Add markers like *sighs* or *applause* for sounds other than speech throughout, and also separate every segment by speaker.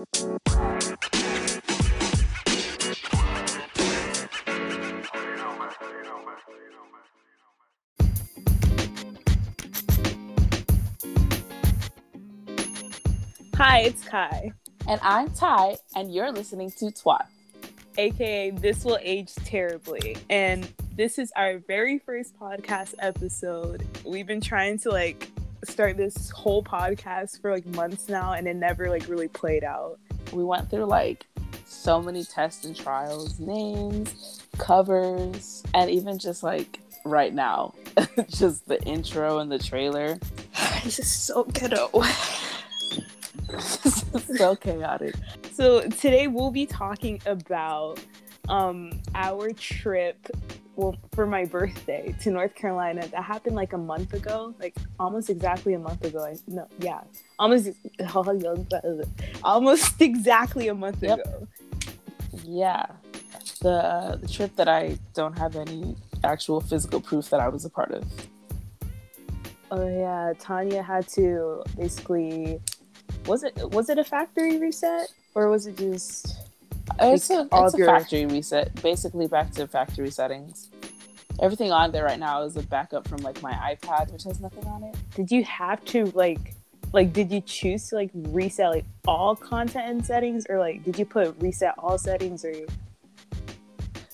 Speaker 1: Hi, it's Kai,
Speaker 2: And I'm Ty, and you're listening to Twat.
Speaker 1: aka This Will Age Terribly. And this is our very first podcast episode. We've been trying to like start this whole podcast for like months now, and it never like really played out.
Speaker 2: We went through like so many tests and trials, names, covers, and even just like right now, *laughs* just the intro and the trailer. *sighs*
Speaker 1: It's just so ghetto. *laughs*
Speaker 2: so chaotic.
Speaker 1: So today we'll be talking about um our trip well for my birthday to North Carolina that happened like a month ago, like almost exactly a month ago. I, no, yeah, almost *laughs* almost *laughs* exactly a month
Speaker 2: Yep.
Speaker 1: ago.
Speaker 2: Yeah. The, the trip that I don't have any actual physical proof that I was a part of.
Speaker 1: Oh yeah, Tanya had to basically was it was it a factory reset or was it just
Speaker 2: It's, a,
Speaker 1: all
Speaker 2: it's a
Speaker 1: your-
Speaker 2: factory reset, basically back to factory settings. Everything on there right now is a backup from like my iPad, which has nothing on it.
Speaker 1: did you have to like like did you choose to like reset like all content and settings or like did you put reset all settings or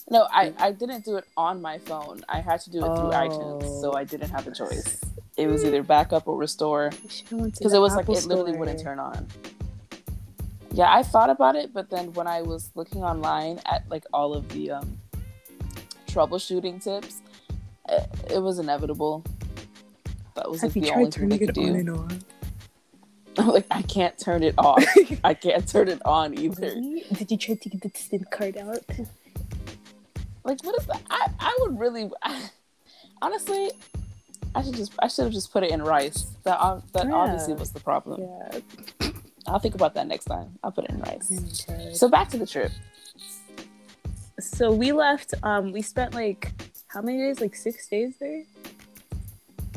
Speaker 2: No, I, I didn't do it on my phone. I had to do it through
Speaker 1: Oh.
Speaker 2: iTunes, so I didn't have a choice. It was either backup or restore
Speaker 1: because
Speaker 2: because it was like it literally wouldn't turn on. Yeah, I thought about it, but then when I was looking online at like all of the um, troubleshooting tips, it, it was inevitable. That was like the only thing they could do.
Speaker 1: on?
Speaker 2: I'm *laughs* like, I can't turn it off. *laughs* I can't turn it on either.
Speaker 1: Did you try to get the SIM card out?
Speaker 2: Like, what is that? I, I would really, honestly, I should just, I should have just put it in rice. That, that
Speaker 1: Yeah.
Speaker 2: obviously was the problem.
Speaker 1: Yeah.
Speaker 2: I'll think about that next time. I'll put it in rice.
Speaker 1: So,
Speaker 2: So back to the trip.
Speaker 1: so we left. Um, we spent like how many days? Like six days there.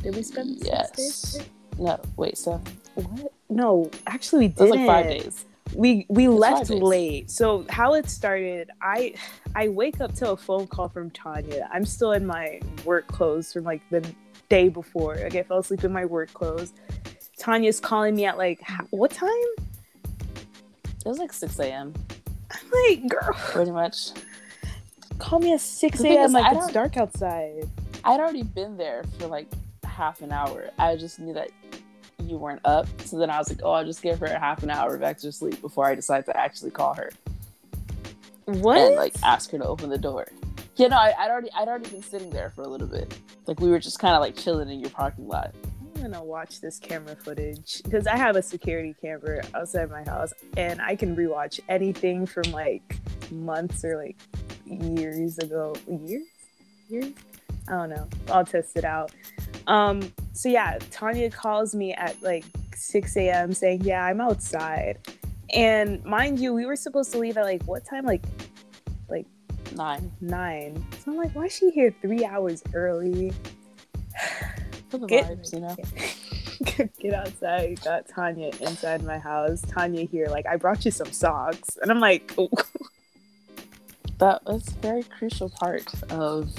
Speaker 1: Did we spend six days?
Speaker 2: Yes.
Speaker 1: There?
Speaker 2: No, wait. So
Speaker 1: What? No, actually, we did.
Speaker 2: it was like five days.
Speaker 1: We we left late. So how it started, I I wake up to a phone call from Tanya. I'm still in my work clothes from like the day before. Like I fell asleep in my work clothes. Tanya's calling me at like what time?
Speaker 2: It was like 6 a.m.
Speaker 1: I'm like, girl,
Speaker 2: pretty much.
Speaker 1: call me at six a.m. Like it's dark outside.
Speaker 2: I'd already been there for like half an hour. I just knew that you weren't up. So then I was like, oh, I'll just give her a half an hour of extra sleep before I decide to actually call her.
Speaker 1: What?
Speaker 2: and like ask her to open the door. Yeah, no, I, I'd already I'd already been sitting there for a little bit. Like we were just kind of like chilling in your parking lot.
Speaker 1: I'm gonna watch this camera footage because I have a security camera outside my house and I can rewatch anything from like months or like years ago. Years? Years? I don't know. I'll test it out. Um, so yeah, Tanya calls me at like 6 a.m. saying, Yeah, I'm outside. And mind you, we were supposed to leave at like what time? Like like
Speaker 2: Nine
Speaker 1: nine. So I'm like, why is she here three hours early?
Speaker 2: For the
Speaker 1: Get-
Speaker 2: vibes, you know.
Speaker 1: get *laughs* outside got tanya inside my house tanya here like i brought you some socks and i'm like oh.
Speaker 2: That was a very crucial part of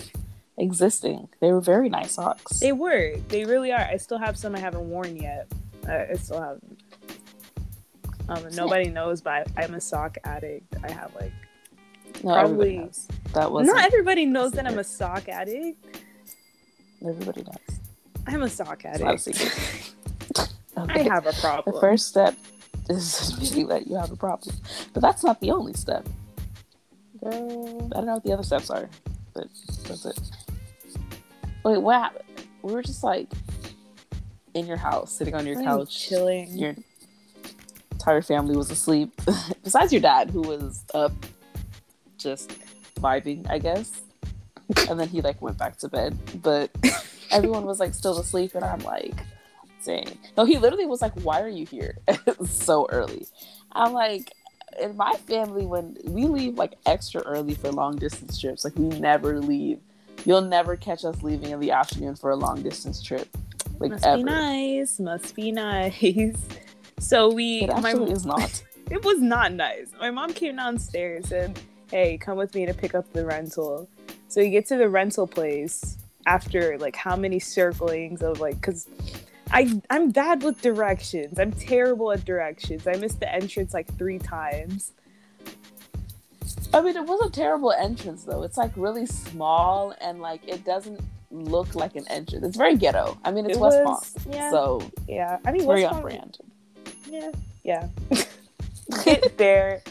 Speaker 2: existing. They were very nice socks.
Speaker 1: they were they really are i still have some i haven't worn yet i, I still have them um, nobody knows but i'm a sock addict i have like
Speaker 2: no,
Speaker 1: probably-
Speaker 2: That was
Speaker 1: not everybody knows that i'm a sock addict
Speaker 2: everybody knows.
Speaker 1: I'm a sock addict
Speaker 2: secret.
Speaker 1: i have a problem.
Speaker 2: The first step is *laughs* admitting that you have a problem, but that's not the only step. Girl, I don't know what the other steps are, but that's it. Wait, what happened? We were just like in your house, sitting on your
Speaker 1: I'm
Speaker 2: couch.
Speaker 1: chilling
Speaker 2: Your entire family was asleep, *laughs* besides your dad, who was up, just vibing, I guess. *laughs* And then he like went back to bed, but everyone was like still asleep, and I'm like, dang. No, he literally was like, "Why are you here *laughs* so early?" I'm like, in my family, when we leave like extra early for long distance trips, like we never leave. You'll never catch us leaving in the afternoon for a long distance trip, like
Speaker 1: must
Speaker 2: ever.
Speaker 1: be nice must be nice *laughs* so we
Speaker 2: It
Speaker 1: my
Speaker 2: actually is not. *laughs*
Speaker 1: it was not nice. My mom came downstairs and hey, come with me to pick up the rental. So we get to the rental place after like how many circlings of like because I I'm bad with directions. I'm terrible at directions. I missed the entrance like three times.
Speaker 2: I mean, it was a terrible entrance though. It's like really small and like it doesn't look like an entrance. It's very ghetto. I mean, it's
Speaker 1: It
Speaker 2: West
Speaker 1: was-
Speaker 2: Palm,
Speaker 1: yeah.
Speaker 2: so
Speaker 1: Yeah, I mean,
Speaker 2: very
Speaker 1: West
Speaker 2: on brand.
Speaker 1: Yeah, yeah. *laughs* Get there.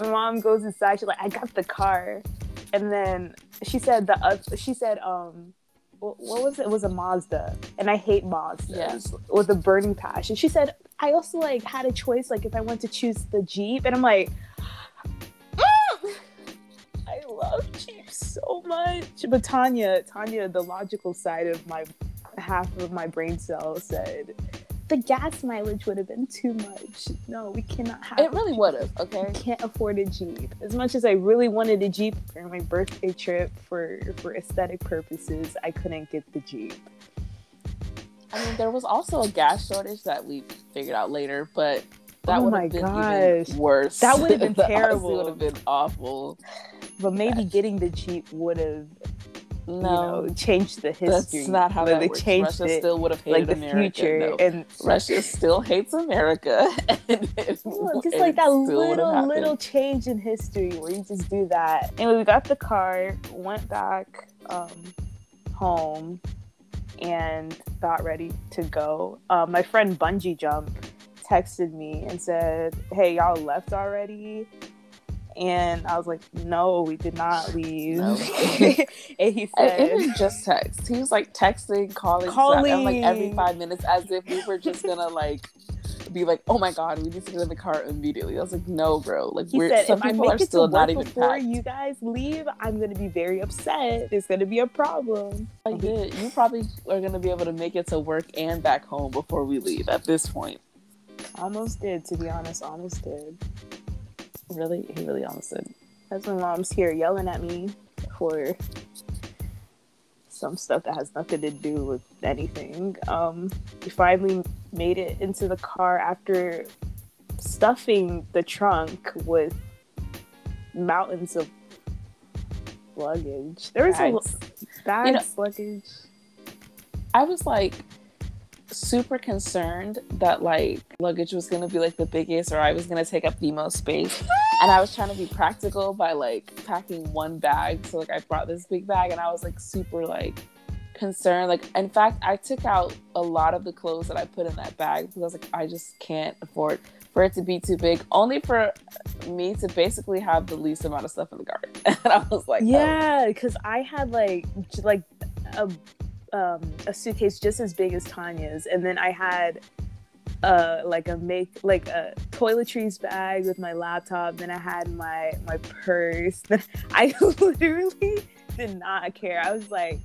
Speaker 1: My mom goes inside. She's like, "I got the car," and then she said the uh, she said um. wh- What was it? It was a Mazda, and I hate Mazdas with a burning passion. She said I also like had a choice, like if I want to choose the Jeep, and I'm like, "Mm, *gasps* I love Jeep so much. But Tanya, Tanya, the logical side of my half of my brain cell said the gas mileage would have been too much. No, we cannot have
Speaker 2: It really would have.
Speaker 1: I
Speaker 2: Okay.
Speaker 1: can't afford a Jeep. As much as I really wanted a Jeep for my birthday trip for for aesthetic purposes, I couldn't get the Jeep.
Speaker 2: I mean, there was also a gas shortage that we figured out later, but that
Speaker 1: Oh
Speaker 2: would have been
Speaker 1: gosh.
Speaker 2: even worse.
Speaker 1: That would have been *laughs* terrible.
Speaker 2: would have been awful.
Speaker 1: But maybe getting the Jeep would have,
Speaker 2: No,
Speaker 1: you know, changed the history.
Speaker 2: that's not how that
Speaker 1: they
Speaker 2: works.
Speaker 1: changed
Speaker 2: Russia
Speaker 1: it,
Speaker 2: still would have hated
Speaker 1: like the
Speaker 2: America.
Speaker 1: future,
Speaker 2: No.
Speaker 1: and
Speaker 2: Russia still hates America. *laughs* and it-
Speaker 1: just like that little little change in history where you just do that. Anyway, we got the car, went back um, home, and got ready to go. Um, my friend Bungee Jump texted me and said, "Hey, y'all left already." And I was like, "No, we did not leave."
Speaker 2: No. *laughs*
Speaker 1: and he said,
Speaker 2: it didn't just text. He was like texting, calling,
Speaker 1: Calling.
Speaker 2: like every five minutes, as if we were just gonna like be like, "Oh my god, we need to get in the car immediately." I was like, "No, bro. Like,
Speaker 1: He
Speaker 2: we're
Speaker 1: said,
Speaker 2: some people are
Speaker 1: it
Speaker 2: still not even
Speaker 1: before
Speaker 2: packed."
Speaker 1: you guys leave, I'm gonna be very upset. There's gonna be a problem.
Speaker 2: I did. You probably are gonna be able to make it to work and back home before we leave. At this point,
Speaker 1: Almost did, to be honest. Almost did.
Speaker 2: Really, he really almost did.
Speaker 1: That's my mom's here yelling at me for some stuff that has nothing to do with anything. Um, we finally made it into the car after stuffing the trunk with mountains of luggage. There was
Speaker 2: Bags.
Speaker 1: a bags,
Speaker 2: You know-
Speaker 1: luggage.
Speaker 2: I was like super concerned that like luggage was gonna be like the biggest or I was gonna take up the most space. *laughs* And I was trying to be practical by like packing one bag. So like I brought this big bag and I was like super like concerned. Like in fact I took out a lot of the clothes that I put in that bag because I was like, I just can't afford for it to be too big. Only for me to basically have the least amount of stuff in the car. *laughs* And I was like, oh,
Speaker 1: Yeah, because I had like like a um, a suitcase just as big as Tanya's, and then I had uh like a make like a toiletries bag with my laptop. Then I had my my purse. *laughs* I *laughs* literally did not care. I was like,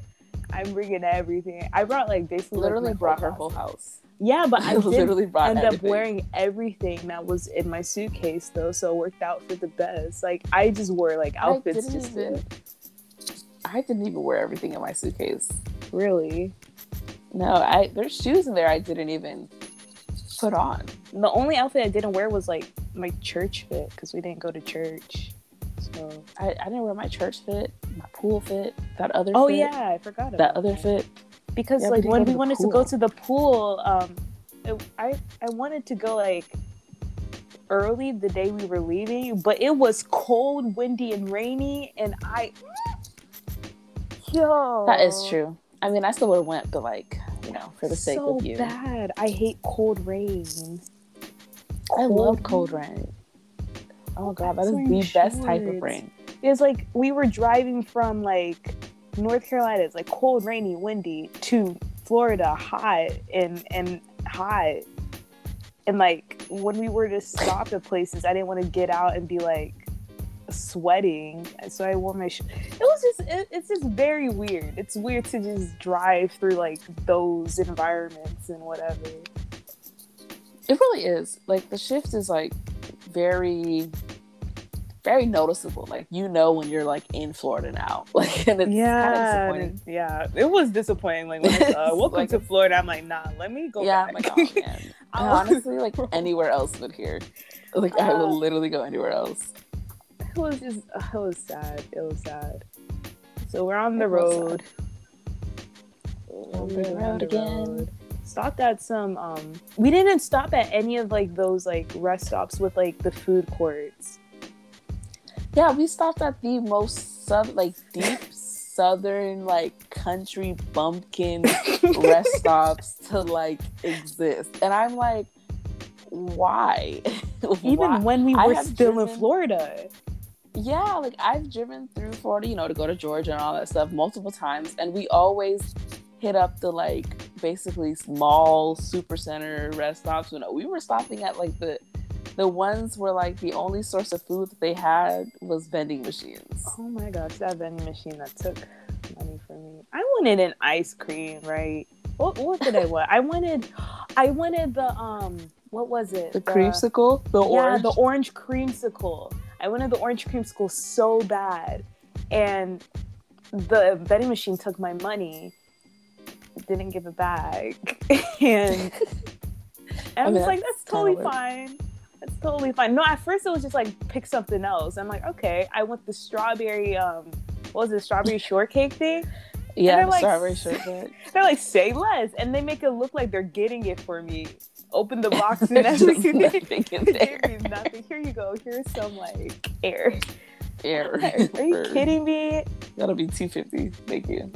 Speaker 1: I'm bringing everything. I brought like basically
Speaker 2: literally
Speaker 1: my
Speaker 2: brought her
Speaker 1: house.
Speaker 2: whole house.
Speaker 1: Yeah, but *laughs* I
Speaker 2: literally brought
Speaker 1: end up wearing everything that was in my suitcase though, so it worked out for the best. Like I just wore like outfits just
Speaker 2: even- I didn't even wear everything in my suitcase.
Speaker 1: really.
Speaker 2: No, I there's shoes in there I didn't even put on.
Speaker 1: The only outfit I didn't wear was like my church fit because we didn't go to church. So
Speaker 2: I, I didn't wear my church fit, my pool fit, that other
Speaker 1: oh
Speaker 2: fit,
Speaker 1: yeah, I forgot about
Speaker 2: that other fit.
Speaker 1: because
Speaker 2: Yeah,
Speaker 1: like
Speaker 2: didn't
Speaker 1: when we wanted to go to the pool, um, it, I I wanted to go like early the day we were leaving, but it was cold, windy, and rainy, and I. Yo,
Speaker 2: That is true. I mean, I still would have went, but like, for the sake
Speaker 1: so
Speaker 2: of you,
Speaker 1: bad. I hate cold rain.
Speaker 2: I love cold rain. Oh god, that is the best type of rain.
Speaker 1: It's like we were driving from like North Carolina, it's like cold, rainy, windy, to Florida, hot and and hot. And like when we were to stop at places, I didn't want to get out and be like sweating, so I wore my. Sh- it was just, it, it's just very weird. It's weird to just drive through like those environments and whatever.
Speaker 2: It really is. Like the shift is like very very noticeable. Like you know when you're like in Florida now. *laughs* Like and it's
Speaker 1: yeah,
Speaker 2: kind of disappointing.
Speaker 1: yeah, it was disappointing. Like, when
Speaker 2: It's *laughs*
Speaker 1: welcome
Speaker 2: like-
Speaker 1: to Florida. I'm like, nah, let me go
Speaker 2: yeah,
Speaker 1: back.
Speaker 2: I'm like, oh man. *laughs* Honestly, like anywhere else but here. Like I will
Speaker 1: Uh,
Speaker 2: literally go anywhere else.
Speaker 1: It was just it was sad. It was sad. So we're on the
Speaker 2: It
Speaker 1: road.
Speaker 2: On the road again.
Speaker 1: Stopped at some um we didn't stop at any of like those like rest stops with like the food courts.
Speaker 2: Yeah, we stopped at the most sub like deep southern like country bumpkin *laughs* rest stops to like exist. And I'm like, why? *laughs*
Speaker 1: Even
Speaker 2: Why?
Speaker 1: when we were still in Florida.
Speaker 2: Yeah, like I've driven through Florida, you know, to go to Georgia and all that stuff multiple times, and we always hit up the like basically small super center rest stops. You know, we were stopping at like the the ones where like the only source of food that they had was vending machines.
Speaker 1: Oh my gosh, that vending machine that took money from me. I wanted an ice cream, right? What what did I *laughs* want? I wanted I wanted the um what was it?
Speaker 2: The creamsicle, the
Speaker 1: yeah,
Speaker 2: orange.
Speaker 1: the orange creamsicle. I wanted the orange creamsicle so bad. And the vending machine took my money, didn't give it back. and and I
Speaker 2: mean,
Speaker 1: was like,
Speaker 2: that's
Speaker 1: that's totally fine. That's totally fine. No, at first it was just like pick something else. I'm like, okay. I want the strawberry um what was it, strawberry *laughs* shortcake thing?
Speaker 2: yeah,
Speaker 1: they're like-
Speaker 2: strawberry shortcake. *laughs*
Speaker 1: They're like, say less. And they make it look like they're getting it for me. Open the *laughs* box and everything.
Speaker 2: nothing in there.
Speaker 1: gave me nothing. Here you go. Here's some like air.
Speaker 2: Air. *laughs*
Speaker 1: Are you kidding me?
Speaker 2: That'll be two fifty. Thank you.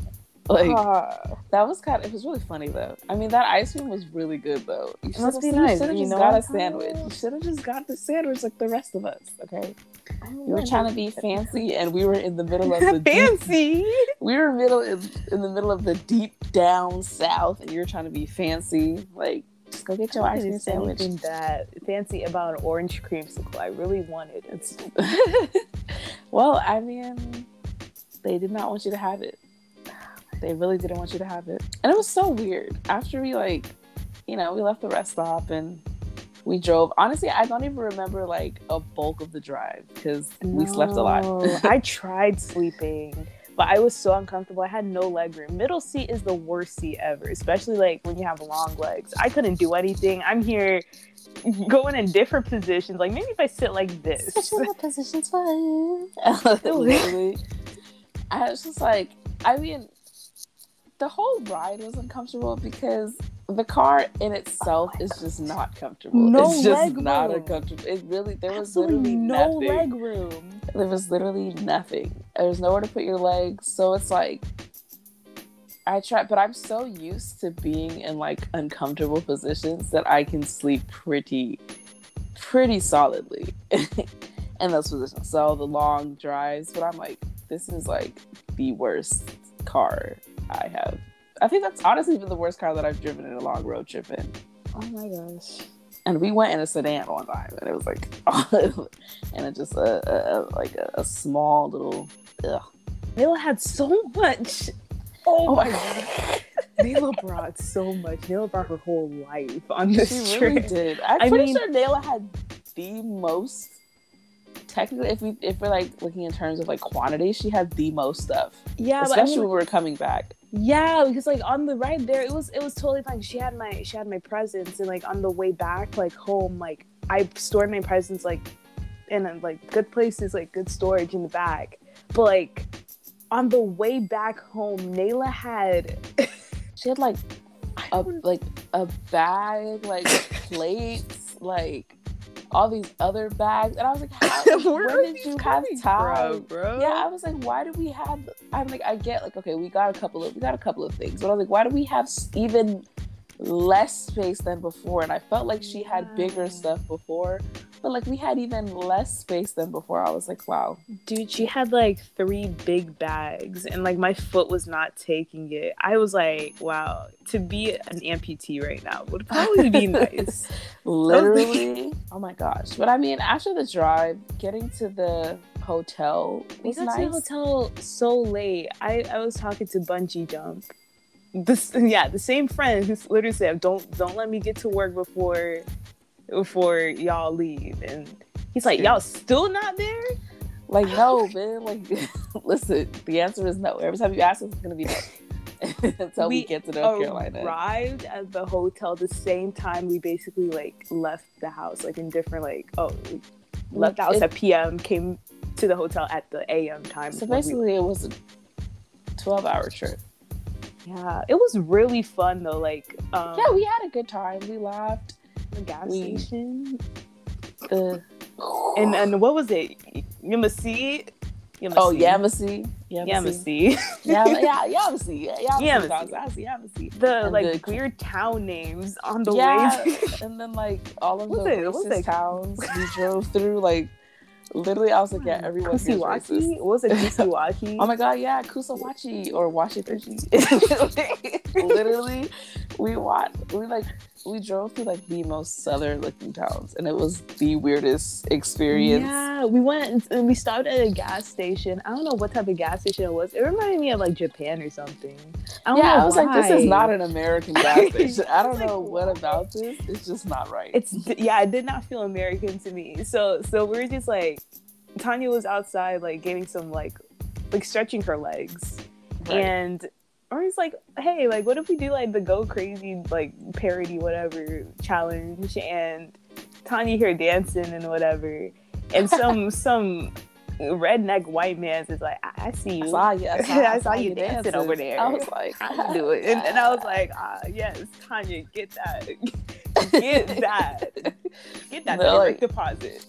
Speaker 2: Like
Speaker 1: Ah.
Speaker 2: that was kind of. It was really funny though. I mean, that ice cream was really good though. You
Speaker 1: be
Speaker 2: you
Speaker 1: nice, you
Speaker 2: just
Speaker 1: know
Speaker 2: got a sandwich. You should have just got the sandwich like the rest of us. Okay.
Speaker 1: Oh,
Speaker 2: We were trying to be fancy, and we were in the middle of *laughs* the deep,
Speaker 1: fancy.
Speaker 2: we were middle in, in the middle of the deep down south, and you were trying to be fancy. Like, go get your ice cream
Speaker 1: There's
Speaker 2: sandwich.
Speaker 1: anything that fancy about an orange creamsicle. I really wanted it. *laughs*
Speaker 2: Well, I mean, they did not want you to have it. They really didn't want you to have it, and it was so weird. After we like, you know, we left the rest stop and we drove. Honestly, I don't even remember like a bulk of the drive because we slept a lot.
Speaker 1: I *laughs* tried sleeping, but I was so uncomfortable. I had no leg room. Middle seat is the worst seat ever, especially like when you have long legs. I couldn't do anything. I'm here going in different positions. Like maybe if I sit like this.
Speaker 2: positions *laughs* for you. *laughs* Literally, I was just like, I mean, the whole ride was uncomfortable because the car in itself is just not comfortable.
Speaker 1: No
Speaker 2: it's just
Speaker 1: leg
Speaker 2: not
Speaker 1: room.
Speaker 2: a comfortable. It really there was
Speaker 1: Absolutely
Speaker 2: literally
Speaker 1: no
Speaker 2: nothing.
Speaker 1: leg room.
Speaker 2: There was literally nothing. There's nowhere to put your legs, so it's like. I try, but I'm so used to being in like uncomfortable positions that I can sleep pretty, pretty solidly *laughs* in those positions. So the long drives, but I'm like, this is like the worst car I have. I think that's honestly been the worst car that I've driven in a long road trip in.
Speaker 1: Oh my gosh.
Speaker 2: And we went in a sedan one time, and it was like, *laughs* and it just a, a, like a, a small little. Ugh.
Speaker 1: Had so much. Oh,
Speaker 2: Oh
Speaker 1: my god. Nila brought so much. Nila brought her whole life on this
Speaker 2: She
Speaker 1: trip.
Speaker 2: really did. I'm
Speaker 1: I
Speaker 2: pretty
Speaker 1: mean-
Speaker 2: sure Nayla had the most. Technically, if we if we're like looking in terms of like quantity, she had the most stuff,
Speaker 1: Yeah, but I
Speaker 2: especially
Speaker 1: mean,
Speaker 2: when we were coming back.
Speaker 1: Yeah, because like on the ride there, it was it was totally fine. She had my she had my presents, and like on the way back, like home, like I stored my presents like in a, like good places, like good storage in the back. But like on the way back home, Nayla had *laughs*
Speaker 2: She had like a like a bag, like *laughs* plates, like all these other bags, and I was like, How, *laughs*
Speaker 1: Where
Speaker 2: when did you have time?
Speaker 1: from, bro?
Speaker 2: Yeah, I was like, why do we have? I'm like, I get like, okay, we got a couple of we got a couple of things, but I was like, why do we have even less space than before? And I felt like she had bigger stuff before, but like we had even less space than before. I was like, wow,
Speaker 1: Dude, she had like three big bags, and like my foot was not taking it. I was like, wow, to be an amputee right now would probably be *laughs* nice.
Speaker 2: literally. *laughs* oh my gosh! But I mean, after the drive, getting to the hotel
Speaker 1: We
Speaker 2: was
Speaker 1: got
Speaker 2: nice.
Speaker 1: to the hotel so late. I, I was talking to Bungee Jump. This yeah, the same friend who's literally said, "Don't don't let me get to work before before y'all leave." And he's like, "Y'all still not there?"
Speaker 2: Like no, man. Like *laughs* listen, the answer is no. Every time you ask, it's gonna be no. *laughs* until we,
Speaker 1: We
Speaker 2: get to North Carolina.
Speaker 1: arrived at the hotel the same time we basically like left the house, like in different like oh we left the house
Speaker 2: It-
Speaker 1: at PM, came to the hotel at the AM time.
Speaker 2: So
Speaker 1: when we-
Speaker 2: basically, it was a twelve-hour trip.
Speaker 1: Yeah, it was really fun though. Like um,
Speaker 2: Yeah, we had a good time. We laughed.
Speaker 1: the gas
Speaker 2: we-
Speaker 1: station,
Speaker 2: The
Speaker 1: and and what was it? Yemassee. Yemassee.
Speaker 2: oh Yemassee,
Speaker 1: Yemassee.
Speaker 2: yeah, *laughs* yeah, Yemassee, yeah, Yemassee,
Speaker 1: Yemassee.
Speaker 2: Yemassee, Yemassee.
Speaker 1: the
Speaker 2: And
Speaker 1: like
Speaker 2: the-
Speaker 1: weird town names on the
Speaker 2: yeah,
Speaker 1: way.
Speaker 2: and then like all of
Speaker 1: What's
Speaker 2: the
Speaker 1: it-
Speaker 2: racist towns we drove through, like literally, I was like, yeah, everyone here's racist.
Speaker 1: Kusiwaki. What was it? *laughs* Kusiwaki.
Speaker 2: Oh my god, yeah, Kusawachi or Washitashi. *laughs* *laughs* literally, we watched, we like, we drove through like the most southern looking towns, and it was the weirdest experience.
Speaker 1: Yeah, we went and we stopped at a gas station. I don't know what type of gas station it was. It reminded me of like Japan or something. I don't
Speaker 2: Yeah,
Speaker 1: know
Speaker 2: I was like, this is not an American gas *laughs* station. I don't
Speaker 1: like,
Speaker 2: know what
Speaker 1: what?
Speaker 2: about this. It's just not right.
Speaker 1: It's yeah, it did not feel American to me. So so we were just like, Tanya was outside like getting some like like stretching her legs,
Speaker 2: Right.
Speaker 1: and or he's like, hey, like what if we do like the go crazy like parody whatever challenge and Tanya here dancing and whatever, and some *laughs* some redneck white man is like, I, I see
Speaker 2: I
Speaker 1: you.
Speaker 2: saw you. I saw, *laughs*
Speaker 1: I saw you dancing over there.
Speaker 2: I was like,
Speaker 1: you *laughs* do it? And, and I was like, ah, yes, Tanya, get that, get that, get that
Speaker 2: They're like-
Speaker 1: deposit.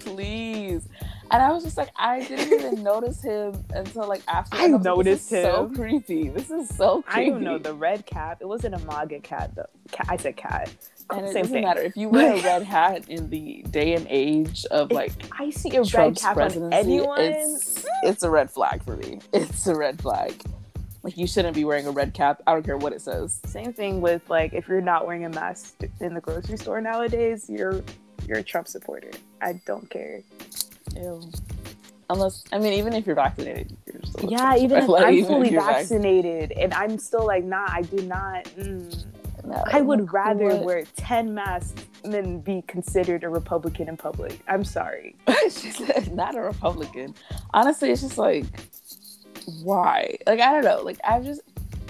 Speaker 2: please. And I was just like, I didn't even *laughs* notice him until like after.
Speaker 1: I
Speaker 2: like,
Speaker 1: noticed
Speaker 2: this is So creepy. This is so
Speaker 1: I don't know the red cap. It wasn't a MAGA cat though. Cat, I said cat.
Speaker 2: And it
Speaker 1: Same
Speaker 2: doesn't
Speaker 1: thing.
Speaker 2: matter if you wear a *laughs* red hat in the day and age of
Speaker 1: If
Speaker 2: like
Speaker 1: I see a red
Speaker 2: Trump's
Speaker 1: cap on
Speaker 2: presidency.
Speaker 1: anyone.
Speaker 2: It's it's a red flag for me. It's a red flag. Like you shouldn't be wearing a red cap. I don't care what it says.
Speaker 1: Same thing with like if you're not wearing a mask in the grocery store nowadays, you're you're a Trump supporter. I don't care.
Speaker 2: Ew. Unless I mean, even if you're vaccinated, you're still
Speaker 1: Yeah, even if.
Speaker 2: Like,
Speaker 1: I'm fully
Speaker 2: you're vac-
Speaker 1: vaccinated and I'm still like, nah, I do not. Mm.
Speaker 2: No,
Speaker 1: I would rather
Speaker 2: what?
Speaker 1: wear 10 masks than be considered a Republican in public. I'm sorry. *laughs*
Speaker 2: she said not a Republican. Honestly, it's just like why? Like I don't know. Like I've just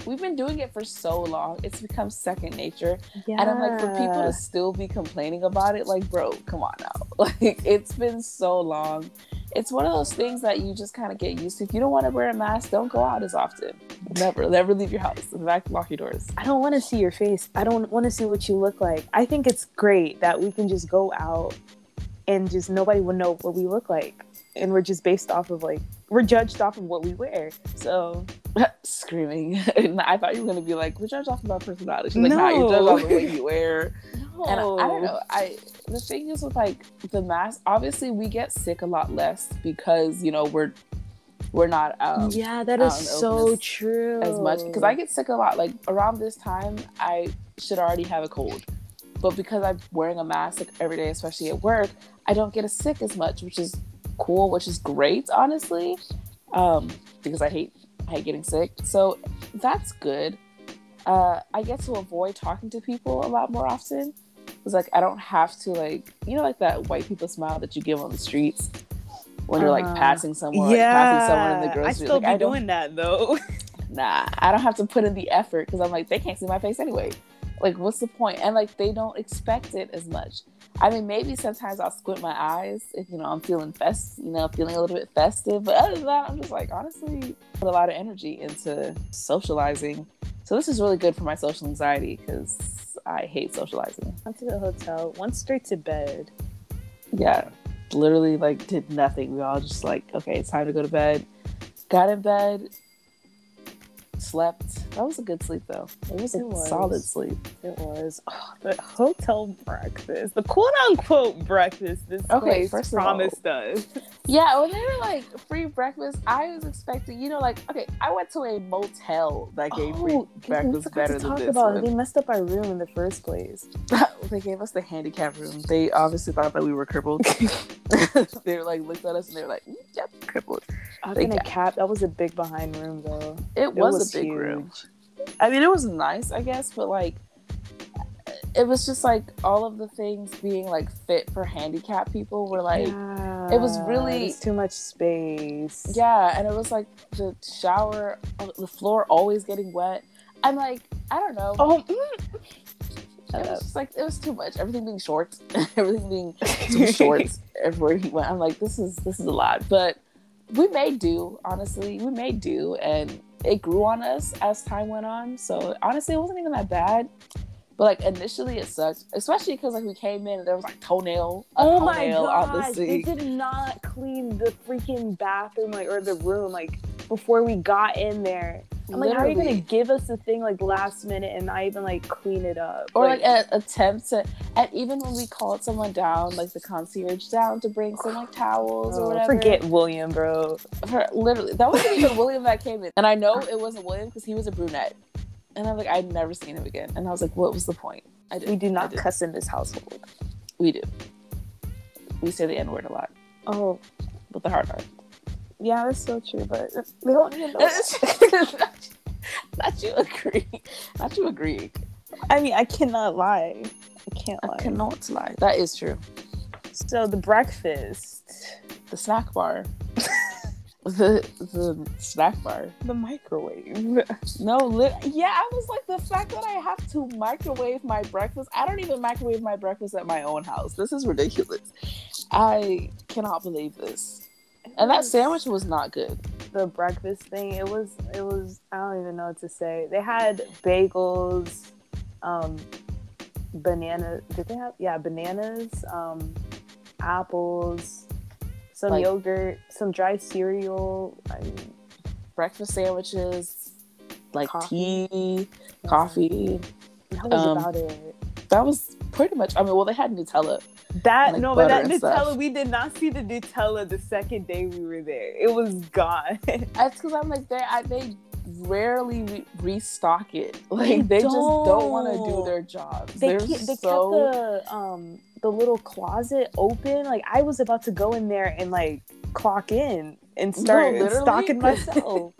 Speaker 2: we've been doing it for so long. It's become second nature.
Speaker 1: Yeah.
Speaker 2: And I'm like, for people to still be complaining about it, like, bro, come on now. *laughs* Like, it's been so long. It's one of those things that you just kind of get used to. If you don't want to wear a mask, don't go out as often. Never, never leave your house. In fact, lock your doors.
Speaker 1: I don't want to see your face. I don't want to see what you look like. I think it's great that we can just go out and just nobody will know what we look like. And we're just based off of like, we're judged off of what we wear. So, *laughs*
Speaker 2: Screaming. and *laughs* I thought you were going to be like, we're judged off of our personality. She's like, nah, you're
Speaker 1: No.
Speaker 2: judged off of what you wear.
Speaker 1: no. *laughs*
Speaker 2: And I, I don't know. I the thing is with like the mask. Obviously, we get sick a lot less because you know we're we're not um,
Speaker 1: yeah, that is
Speaker 2: the
Speaker 1: so
Speaker 2: openness
Speaker 1: true.
Speaker 2: as much because I get sick a lot. Like around this time, I should already have a cold, but because I'm wearing a mask like every day, especially at work, I don't get as sick as much, which is cool, which is great, honestly. Um, because I hate I hate getting sick, so that's good. Uh, I get to avoid talking to people a lot more often. It's like I don't have to like you know like that white people smile that you give on the streets when you're like
Speaker 1: Uh-huh.
Speaker 2: passing someone, like, passing someone in the grocery.
Speaker 1: I still
Speaker 2: like,
Speaker 1: be
Speaker 2: I
Speaker 1: doing that though. *laughs*
Speaker 2: nah, I don't have to put in the effort because I'm like, they can't see my face anyway. Like, what's the point? And like, they don't expect it as much. I mean, maybe sometimes I'll squint my eyes if you know I'm feeling fest, you know, feeling a little bit festive. But other than that, I'm just like, honestly, put a lot of energy into socializing. So this is really good for my social anxiety because I hate socializing.
Speaker 1: Went to the hotel, went straight to bed.
Speaker 2: Yeah, literally like did nothing. We all just like, okay, it's time to go to bed. Got in bed, slept. That was a good sleep though. It was a
Speaker 1: was.
Speaker 2: solid sleep.
Speaker 1: It was oh, *sighs* the hotel breakfast, the quote unquote breakfast this
Speaker 2: Okay,
Speaker 1: place
Speaker 2: first of all-
Speaker 1: promised us.
Speaker 2: Yeah, when they were like free breakfast, I was expecting, you know, like okay, I went to a motel that gave free
Speaker 1: Oh, we
Speaker 2: breakfast better
Speaker 1: to
Speaker 2: than
Speaker 1: talk
Speaker 2: this
Speaker 1: about
Speaker 2: one.
Speaker 1: They messed up our room in the first place. *laughs*
Speaker 2: they gave us the handicap room. They obviously thought that we were crippled. *laughs* *laughs* they were like looked at us and they were like, "Mm, "Yep, crippled." They
Speaker 1: can a cap? That was a big behind room though.
Speaker 2: It was, big room. I mean, it was nice, I guess, but like, it was just like all of the things being like fit for handicapped people were like
Speaker 1: yeah.
Speaker 2: it was really
Speaker 1: too much space.
Speaker 2: yeah, and it was like the shower, the floor always getting wet. I'm like, I don't know.
Speaker 1: Oh, mm.
Speaker 2: It was just like it was too much. Everything being short, *laughs* everything being too *laughs* short everywhere he went. I'm like, this is this is a lot. But we may do, honestly. We may do and it grew on us as time went on. So honestly it wasn't even that bad. But like initially it sucked. Especially because like we came in and there was like toenail, a
Speaker 1: oh my
Speaker 2: toenail on the
Speaker 1: god! They did not clean the freaking bathroom like or the room like before we got in there. I'm like, how are you gonna give us the thing like last minute and not even like clean it up?
Speaker 2: or like, an attempt to and even when we called someone down, like the concierge down to bring some like towels or
Speaker 1: oh,
Speaker 2: whatever.
Speaker 1: forget William, bro.
Speaker 2: for literally that wasn't even William that came in, and I know it wasn't William because he was a brunette, and I'm like I'd never seen him again, and I was like, what was the point? I did.
Speaker 1: We do not cuss in this household.
Speaker 2: We do. We say the N word a lot
Speaker 1: Oh,
Speaker 2: with the hard R.
Speaker 1: yeah, that's so true. But we don't even know. *laughs*
Speaker 2: not you agree. Not you agree.
Speaker 1: I mean, I cannot lie. I can't lie.
Speaker 2: I cannot lie. That is true.
Speaker 1: So the breakfast,
Speaker 2: The snack bar. *laughs* the the snack bar.
Speaker 1: the microwave.
Speaker 2: No, lit- yeah, I was like the fact that I have to microwave my breakfast. I don't even microwave my breakfast at my own house. This is ridiculous. I cannot believe this. And that sandwich was not good.
Speaker 1: the breakfast thing it was it was i don't even know what to say they had bagels um banana did they have yeah bananas um apples some
Speaker 2: Like-
Speaker 1: yogurt some dry cereal I mean,
Speaker 2: Breakfast sandwiches, like
Speaker 1: Coffee.
Speaker 2: tea, coffee.
Speaker 1: that was
Speaker 2: Um,
Speaker 1: about it
Speaker 2: That was pretty much. I mean, well, they had Nutella.
Speaker 1: that
Speaker 2: like
Speaker 1: no but that nutella we did not see the nutella the second day we were there it was gone *laughs*
Speaker 2: That's because I'm like they. I, they rarely re- restock it. *laughs* Like
Speaker 1: They
Speaker 2: they, just don't want to do their jobs.
Speaker 1: they,
Speaker 2: They're
Speaker 1: keep, they
Speaker 2: so
Speaker 1: kept the um the little closet open. Like I was about to go in there and like clock in and start
Speaker 2: literally?
Speaker 1: stocking *laughs* myself.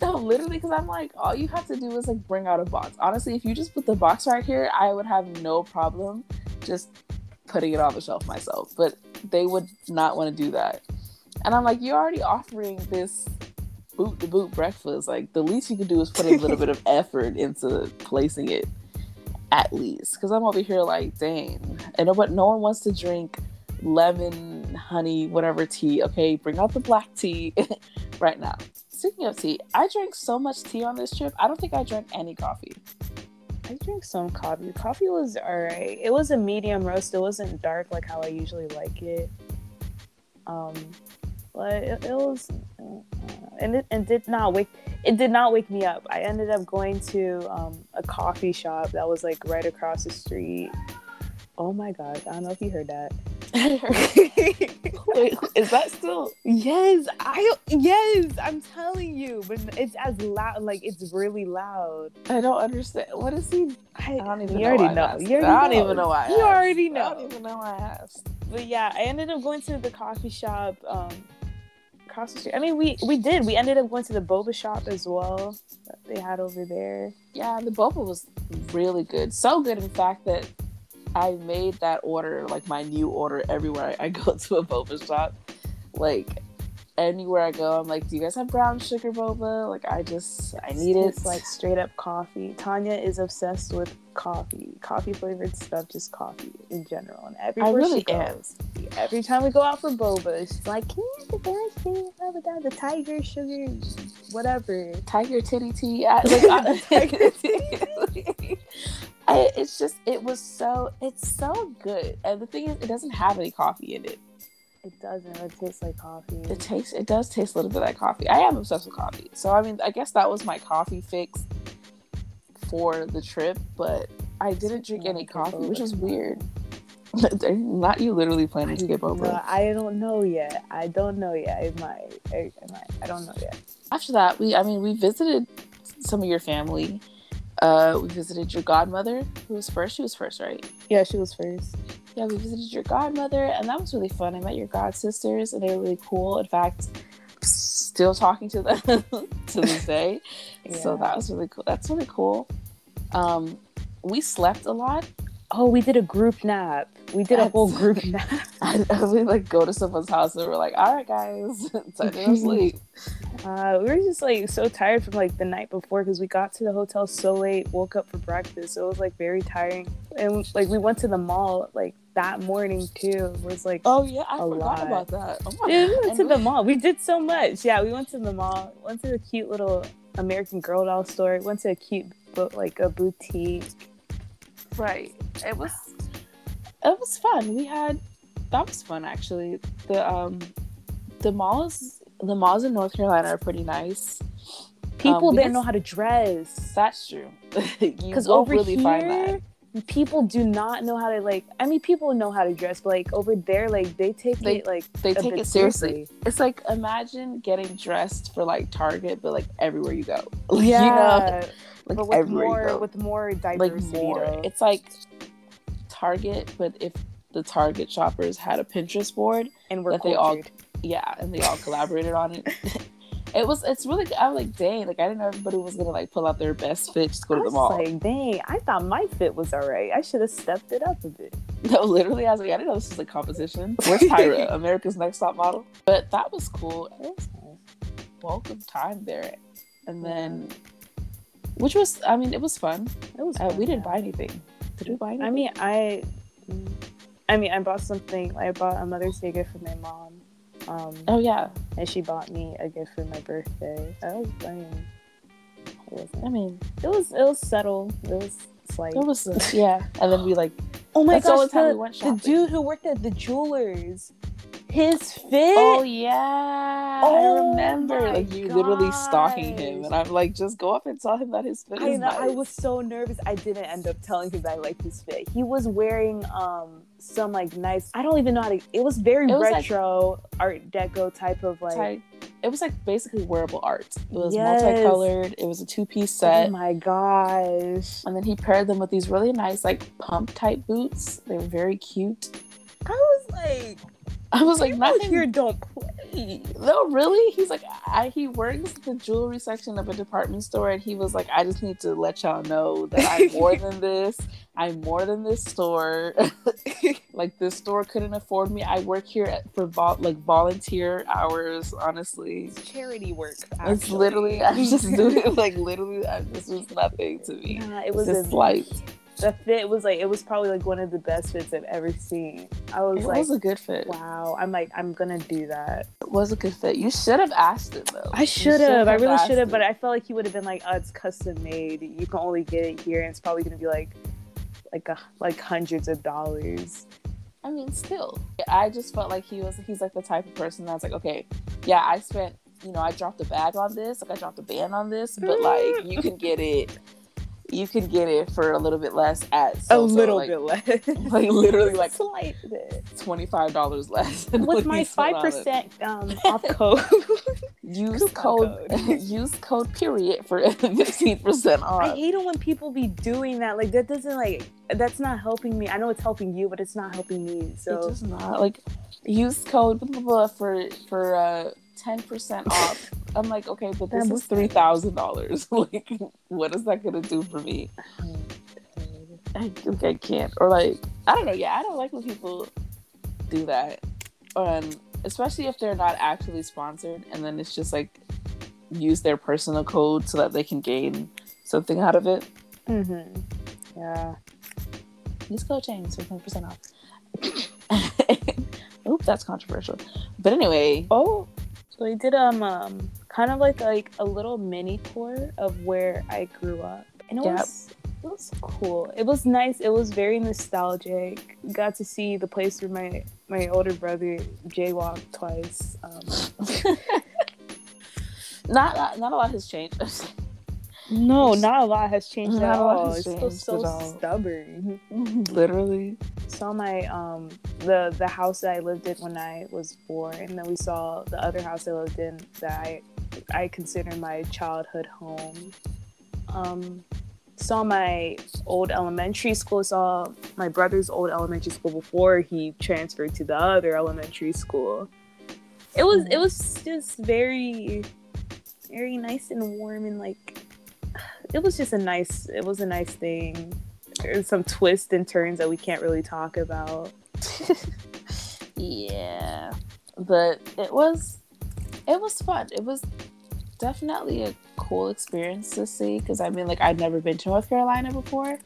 Speaker 2: No, literally, because I'm like, all you have to do is like bring out a box. Honestly, if you just put the box right here, I would have no problem just putting it on the shelf myself. But they would not want to do that. And I'm like, you're already offering this boot to boot breakfast. Like, the least you can do is put a little bit of *laughs* effort into placing it, at least. Because I'm over here like, dang. And no, but no one wants to drink lemon, honey, whatever tea. Okay, bring out the black tea *laughs* right now. Speaking of tea, I drank so much tea on this trip. I don't think I drank any coffee.
Speaker 1: I drank some coffee. Coffee was alright. It was a medium roast. It wasn't dark like how I usually like it. Um, but it, it was, uh, and it and did not wake. It did not wake me up. I ended up going to um, a coffee shop that was like right across the street. Oh my god! I don't know if you heard that.
Speaker 2: Wait, is that still?
Speaker 1: Yes, I yes, I'm telling you, but it's as loud. Like it's really loud.
Speaker 2: I don't understand. What is he?
Speaker 1: I,
Speaker 2: I don't even
Speaker 1: you
Speaker 2: know.
Speaker 1: already know. You already
Speaker 2: I don't
Speaker 1: know.
Speaker 2: even know why. I
Speaker 1: You
Speaker 2: asked.
Speaker 1: already know.
Speaker 2: I don't even know why I asked.
Speaker 1: But yeah, I ended up going to the coffee shop um, across the street. I mean, we we did. We ended up going to the boba shop as well that they had over there.
Speaker 2: Yeah, the boba was really good. So good, in fact, that I made that order like my new order everywhere I, go *laughs* to a boba shop. Like anywhere I go, I'm like, "Do you guys have brown sugar boba?" Like, I just I need it.
Speaker 1: It's like straight up coffee. Tanya is obsessed with coffee, coffee flavored stuff, just coffee in general. And everywhere
Speaker 2: really
Speaker 1: she
Speaker 2: am.
Speaker 1: goes, every time we go out for boba, she's like, "Can you have the brown sugar boba, the tiger sugar, whatever."
Speaker 2: tiger titty tea. I, like, *laughs* I,
Speaker 1: Tiger *laughs*
Speaker 2: I, it's just it was so it's so good, and the thing is, it doesn't have any coffee in it.
Speaker 1: It doesn't. It tastes like coffee.
Speaker 2: It tastes it does taste a little bit like coffee. I am obsessed with coffee, so I mean, I guess that was my coffee fix for the trip. But I didn't drink any coffee, which is weird. *laughs* Not you literally planning to get boba.
Speaker 1: No, I don't know yet. I don't know yet. I might. I, I might. I don't know yet.
Speaker 2: After that, we I mean we visited some of your family. Uh, we visited your godmother, who was first. She was first, right?
Speaker 1: Yeah, she was first.
Speaker 2: Yeah, we visited your godmother, and that was really fun. I met your god sisters, and they were really cool. In fact, still talking to them *laughs* to this day. *laughs* So that was really cool. That's really cool. Um, we slept a lot.
Speaker 1: Oh, we did a group nap. We did a whole group *laughs* nap.
Speaker 2: I, I we like go to someone's house and we're like, all right, guys, *laughs* time to sleep. *laughs*
Speaker 1: Uh, we were just like so tired from like the night before because we got to the hotel so late, woke up for breakfast, so it was like very tiring. And like we went to the mall like that morning too. It was like
Speaker 2: Oh yeah, I
Speaker 1: A
Speaker 2: forgot
Speaker 1: lot.
Speaker 2: about that. Oh
Speaker 1: we went to the mall. We did so much. Yeah, we went to the mall. Went to the cute little American Girl doll store. Went to a cute, like a boutique.
Speaker 2: Right. It was it was fun. We had that was fun actually. The um the malls the malls in North Carolina are pretty nice.
Speaker 1: People
Speaker 2: Um,
Speaker 1: didn't know how to dress.
Speaker 2: That's true. *laughs*
Speaker 1: Because over
Speaker 2: really
Speaker 1: here,
Speaker 2: find that.
Speaker 1: people do not know how to like. I mean, people know how to dress, but like over there, like they take
Speaker 2: They-
Speaker 1: it like
Speaker 2: They take it seriously. It's like imagine getting dressed for like Target, but like everywhere you go. *laughs*
Speaker 1: Yeah,
Speaker 2: you know, like
Speaker 1: but with
Speaker 2: everywhere
Speaker 1: more
Speaker 2: you go.
Speaker 1: with more diversity.
Speaker 2: like
Speaker 1: diversity.
Speaker 2: more.
Speaker 1: though.
Speaker 2: It's like Target, but if the Target shoppers had a Pinterest board,
Speaker 1: and we're
Speaker 2: that they all- yeah, and they all collaborated on it. *laughs* *laughs* It was it's really I was like, dang, like I didn't know everybody was gonna like pull out their best fit just go
Speaker 1: I
Speaker 2: to the
Speaker 1: was
Speaker 2: mall.
Speaker 1: like, dang, I thought my fit was alright. I should have stepped it up a bit. *laughs*
Speaker 2: No, literally, I was like, I didn't know this was a competition. Where's Tyra, America's Next Top Model? But that was cool. It was welcome time there, and then, which was, I mean, it was fun.
Speaker 1: It was.
Speaker 2: Uh,
Speaker 1: fun,
Speaker 2: we didn't
Speaker 1: yeah.
Speaker 2: buy anything. Did we buy anything?
Speaker 1: I mean, I, I mean, I bought something. I bought a Mother's Day gift for my mom, um,
Speaker 2: oh yeah.
Speaker 1: and she bought me a gift for my birthday. I was, I mean, it wasn't.
Speaker 2: I mean,
Speaker 1: It was, it was subtle. It was like
Speaker 2: it was yeah. And then we like, *gasps*
Speaker 1: Oh my
Speaker 2: That's the only
Speaker 1: gosh, the,
Speaker 2: we went
Speaker 1: the dude who worked at the jewelers, his fit.
Speaker 2: oh yeah,
Speaker 1: Oh
Speaker 2: I remember. Like you literally stalking him, and I'm like, just go up and tell him that his fit
Speaker 1: I
Speaker 2: is
Speaker 1: know.
Speaker 2: nice.
Speaker 1: I was so nervous. I didn't end up telling him that I liked his fit. He was wearing um some like nice. I don't even know how to. It was very
Speaker 2: It was like-
Speaker 1: retro Art Deco type of like.
Speaker 2: type. It was like basically wearable art. It was
Speaker 1: Yes.
Speaker 2: multicolored. It was a two piece set.
Speaker 1: Oh
Speaker 2: set.
Speaker 1: my gosh!
Speaker 2: And then he paired them with these really nice, like pump type boots. They were very cute.
Speaker 1: I was like,
Speaker 2: I was like, nothing
Speaker 1: here don't play.
Speaker 2: No, really? He's like, I, he works the jewelry section of a department store, and he was like, I just need to let y'all know that I'm more than *laughs* this. I'm more than this store. *laughs* like this store couldn't afford me. I work here at, for vol- like volunteer hours. Honestly,
Speaker 1: It's charity work.
Speaker 2: it's literally I'm just doing *laughs* it like literally. I, this was nothing to me.
Speaker 1: Nah, it was
Speaker 2: just like
Speaker 1: the fit was like it was probably like one of the best fits I've ever seen. I was
Speaker 2: it
Speaker 1: like,
Speaker 2: was a good fit.
Speaker 1: wow. I'm like, I'm gonna do that.
Speaker 2: It was a good fit. You should have asked him though.
Speaker 1: I should have. I really should have. But. I felt like he would have been like, "Oh, it's custom made. You can only get it here, and it's probably gonna be like, like a like hundreds of dollars."
Speaker 2: I mean, still, I just felt like he was. He's like the type of person that's like, okay, yeah, I spent, you know, I dropped a bag on this, like I dropped a band on this, but like you can get it, you can get it for a little bit less at
Speaker 1: a
Speaker 2: so-so,
Speaker 1: little
Speaker 2: like,
Speaker 1: bit less, *laughs*
Speaker 2: like literally like
Speaker 1: slight
Speaker 2: twenty five dollars less. *laughs*
Speaker 1: With my five percent um *laughs* off code,
Speaker 2: use code,
Speaker 1: code.
Speaker 2: use code period for fifteen percent off.
Speaker 1: I hate it when people be doing that. Like that doesn't like that's not helping me. I know it's helping you, but it's not helping me.
Speaker 2: It's
Speaker 1: So
Speaker 2: just not like use code blah, blah, blah, for for uh ten percent off. I'm like, okay, but this
Speaker 1: That
Speaker 2: is
Speaker 1: was-
Speaker 2: three thousand dollars. *laughs* Like, what is that gonna do for me? I, like, I can't. Or like, I don't know. Yeah, I don't like when people do that, um, especially if they're not actually sponsored, and then it's just like use their personal code so that they can gain something out of it.
Speaker 1: Mm-hmm. yeah.
Speaker 2: Use code James for ten percent off. *coughs* Oop, that's controversial. But anyway,
Speaker 1: Oh, so we did um, um kind of like like a little mini tour of where I grew up, and it
Speaker 2: Yep.
Speaker 1: was it was cool. It was nice. It was very nostalgic. Got to see the place where my my older brother jaywalked twice. Um,
Speaker 2: not *laughs* *laughs* not, not a lot has changed. *laughs*
Speaker 1: no, not a lot has changed
Speaker 2: Not
Speaker 1: at all. It's still so stubborn. *laughs*
Speaker 2: Literally.
Speaker 1: saw my um the the house that I lived in when I was born, and then we saw the other house I lived in that I I consider my childhood home. Um, saw my old elementary school. Saw my brother's old elementary school before he transferred to the other elementary school. It was it was just very very nice and warm and like it was just a nice it was a nice thing there's some twists and turns that we can't really talk about. *laughs*
Speaker 2: yeah, but it was it was fun. It was definitely a cool experience to see because I mean, like I'd never been to North Carolina before,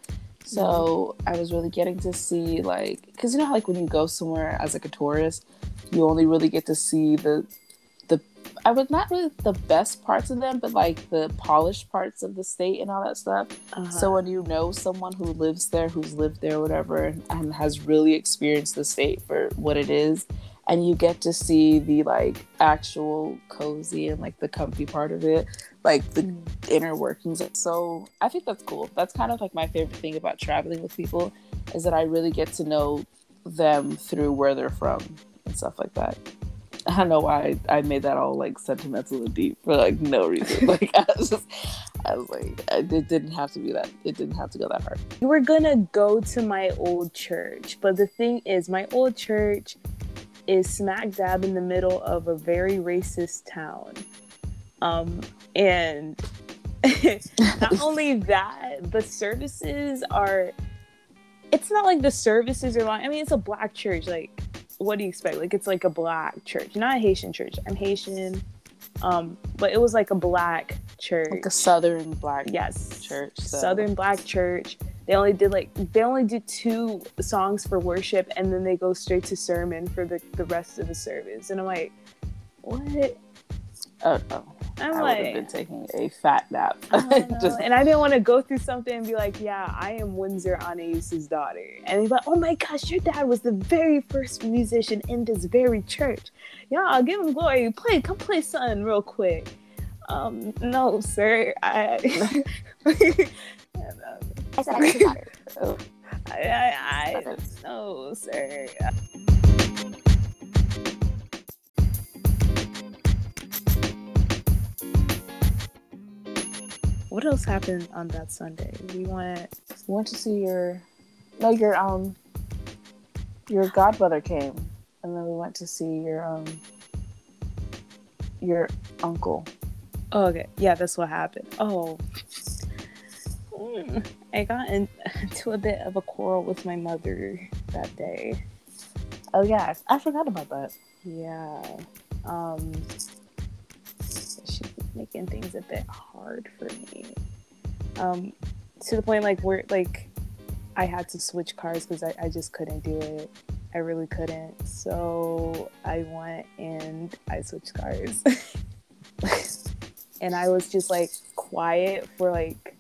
Speaker 2: so. I was really getting to see like because you know like when you go somewhere as like a tourist, you only really get to see the I was not really the best parts of them, but like the polished parts of the state and all that stuff. Uh-huh. So when you know someone who lives there, who's lived there, whatever, and has really experienced the state for what it is, and you get to see the like actual cozy and like the comfy part of it like the mm. inner workings so i think that's cool that's kind of like my favorite thing about traveling with people is that i really get to know them through where they're from and stuff like that *laughs* i don't know why i, I made that all like sentimental and deep for like no reason *laughs* like i was just i was like it didn't have to be that it didn't have to go that hard
Speaker 1: we're gonna go to my old church but the thing is my old church is smack dab in the middle of a very racist town. Um, and *laughs* not only that, the services are, it's not like the services are like, I mean, it's a black church. Like, what do you expect? Like, it's like a black church, not a Haitian church. I'm Haitian. Um, but it was like a black church.
Speaker 2: Like a southern black
Speaker 1: yes.
Speaker 2: church.
Speaker 1: So. Southern black church they only did like they only did two songs for worship and then they go straight to sermon for the, the rest of the service and i'm like what
Speaker 2: oh no I'm I like, would have been taking a fat nap. *laughs*
Speaker 1: Just... And I didn't want to go through something and be like, yeah, I am Windsor Anais's daughter. And they're like, oh my gosh, your dad was the very first musician in this very church. Yeah, give him glory. Play, come play something real quick. Um, no, sir. I, *laughs* I said I was daughter. *laughs* I, I, I no, sir. What else happened on that Sunday? We went.
Speaker 2: We went to see your. No, your um. Your godmother came, and then we went to see your um. Your uncle.
Speaker 1: Oh, okay. Yeah, that's what happened. Oh, Mm, I got *laughs* into a bit of a quarrel with my mother that day.
Speaker 2: Oh yeah, I forgot about that.
Speaker 1: Yeah. Um making things a bit hard for me. Um to the point like where like I had to switch cars because I, I just couldn't do it. I really couldn't. So I went and I switched cars. *laughs* and I was just like quiet for like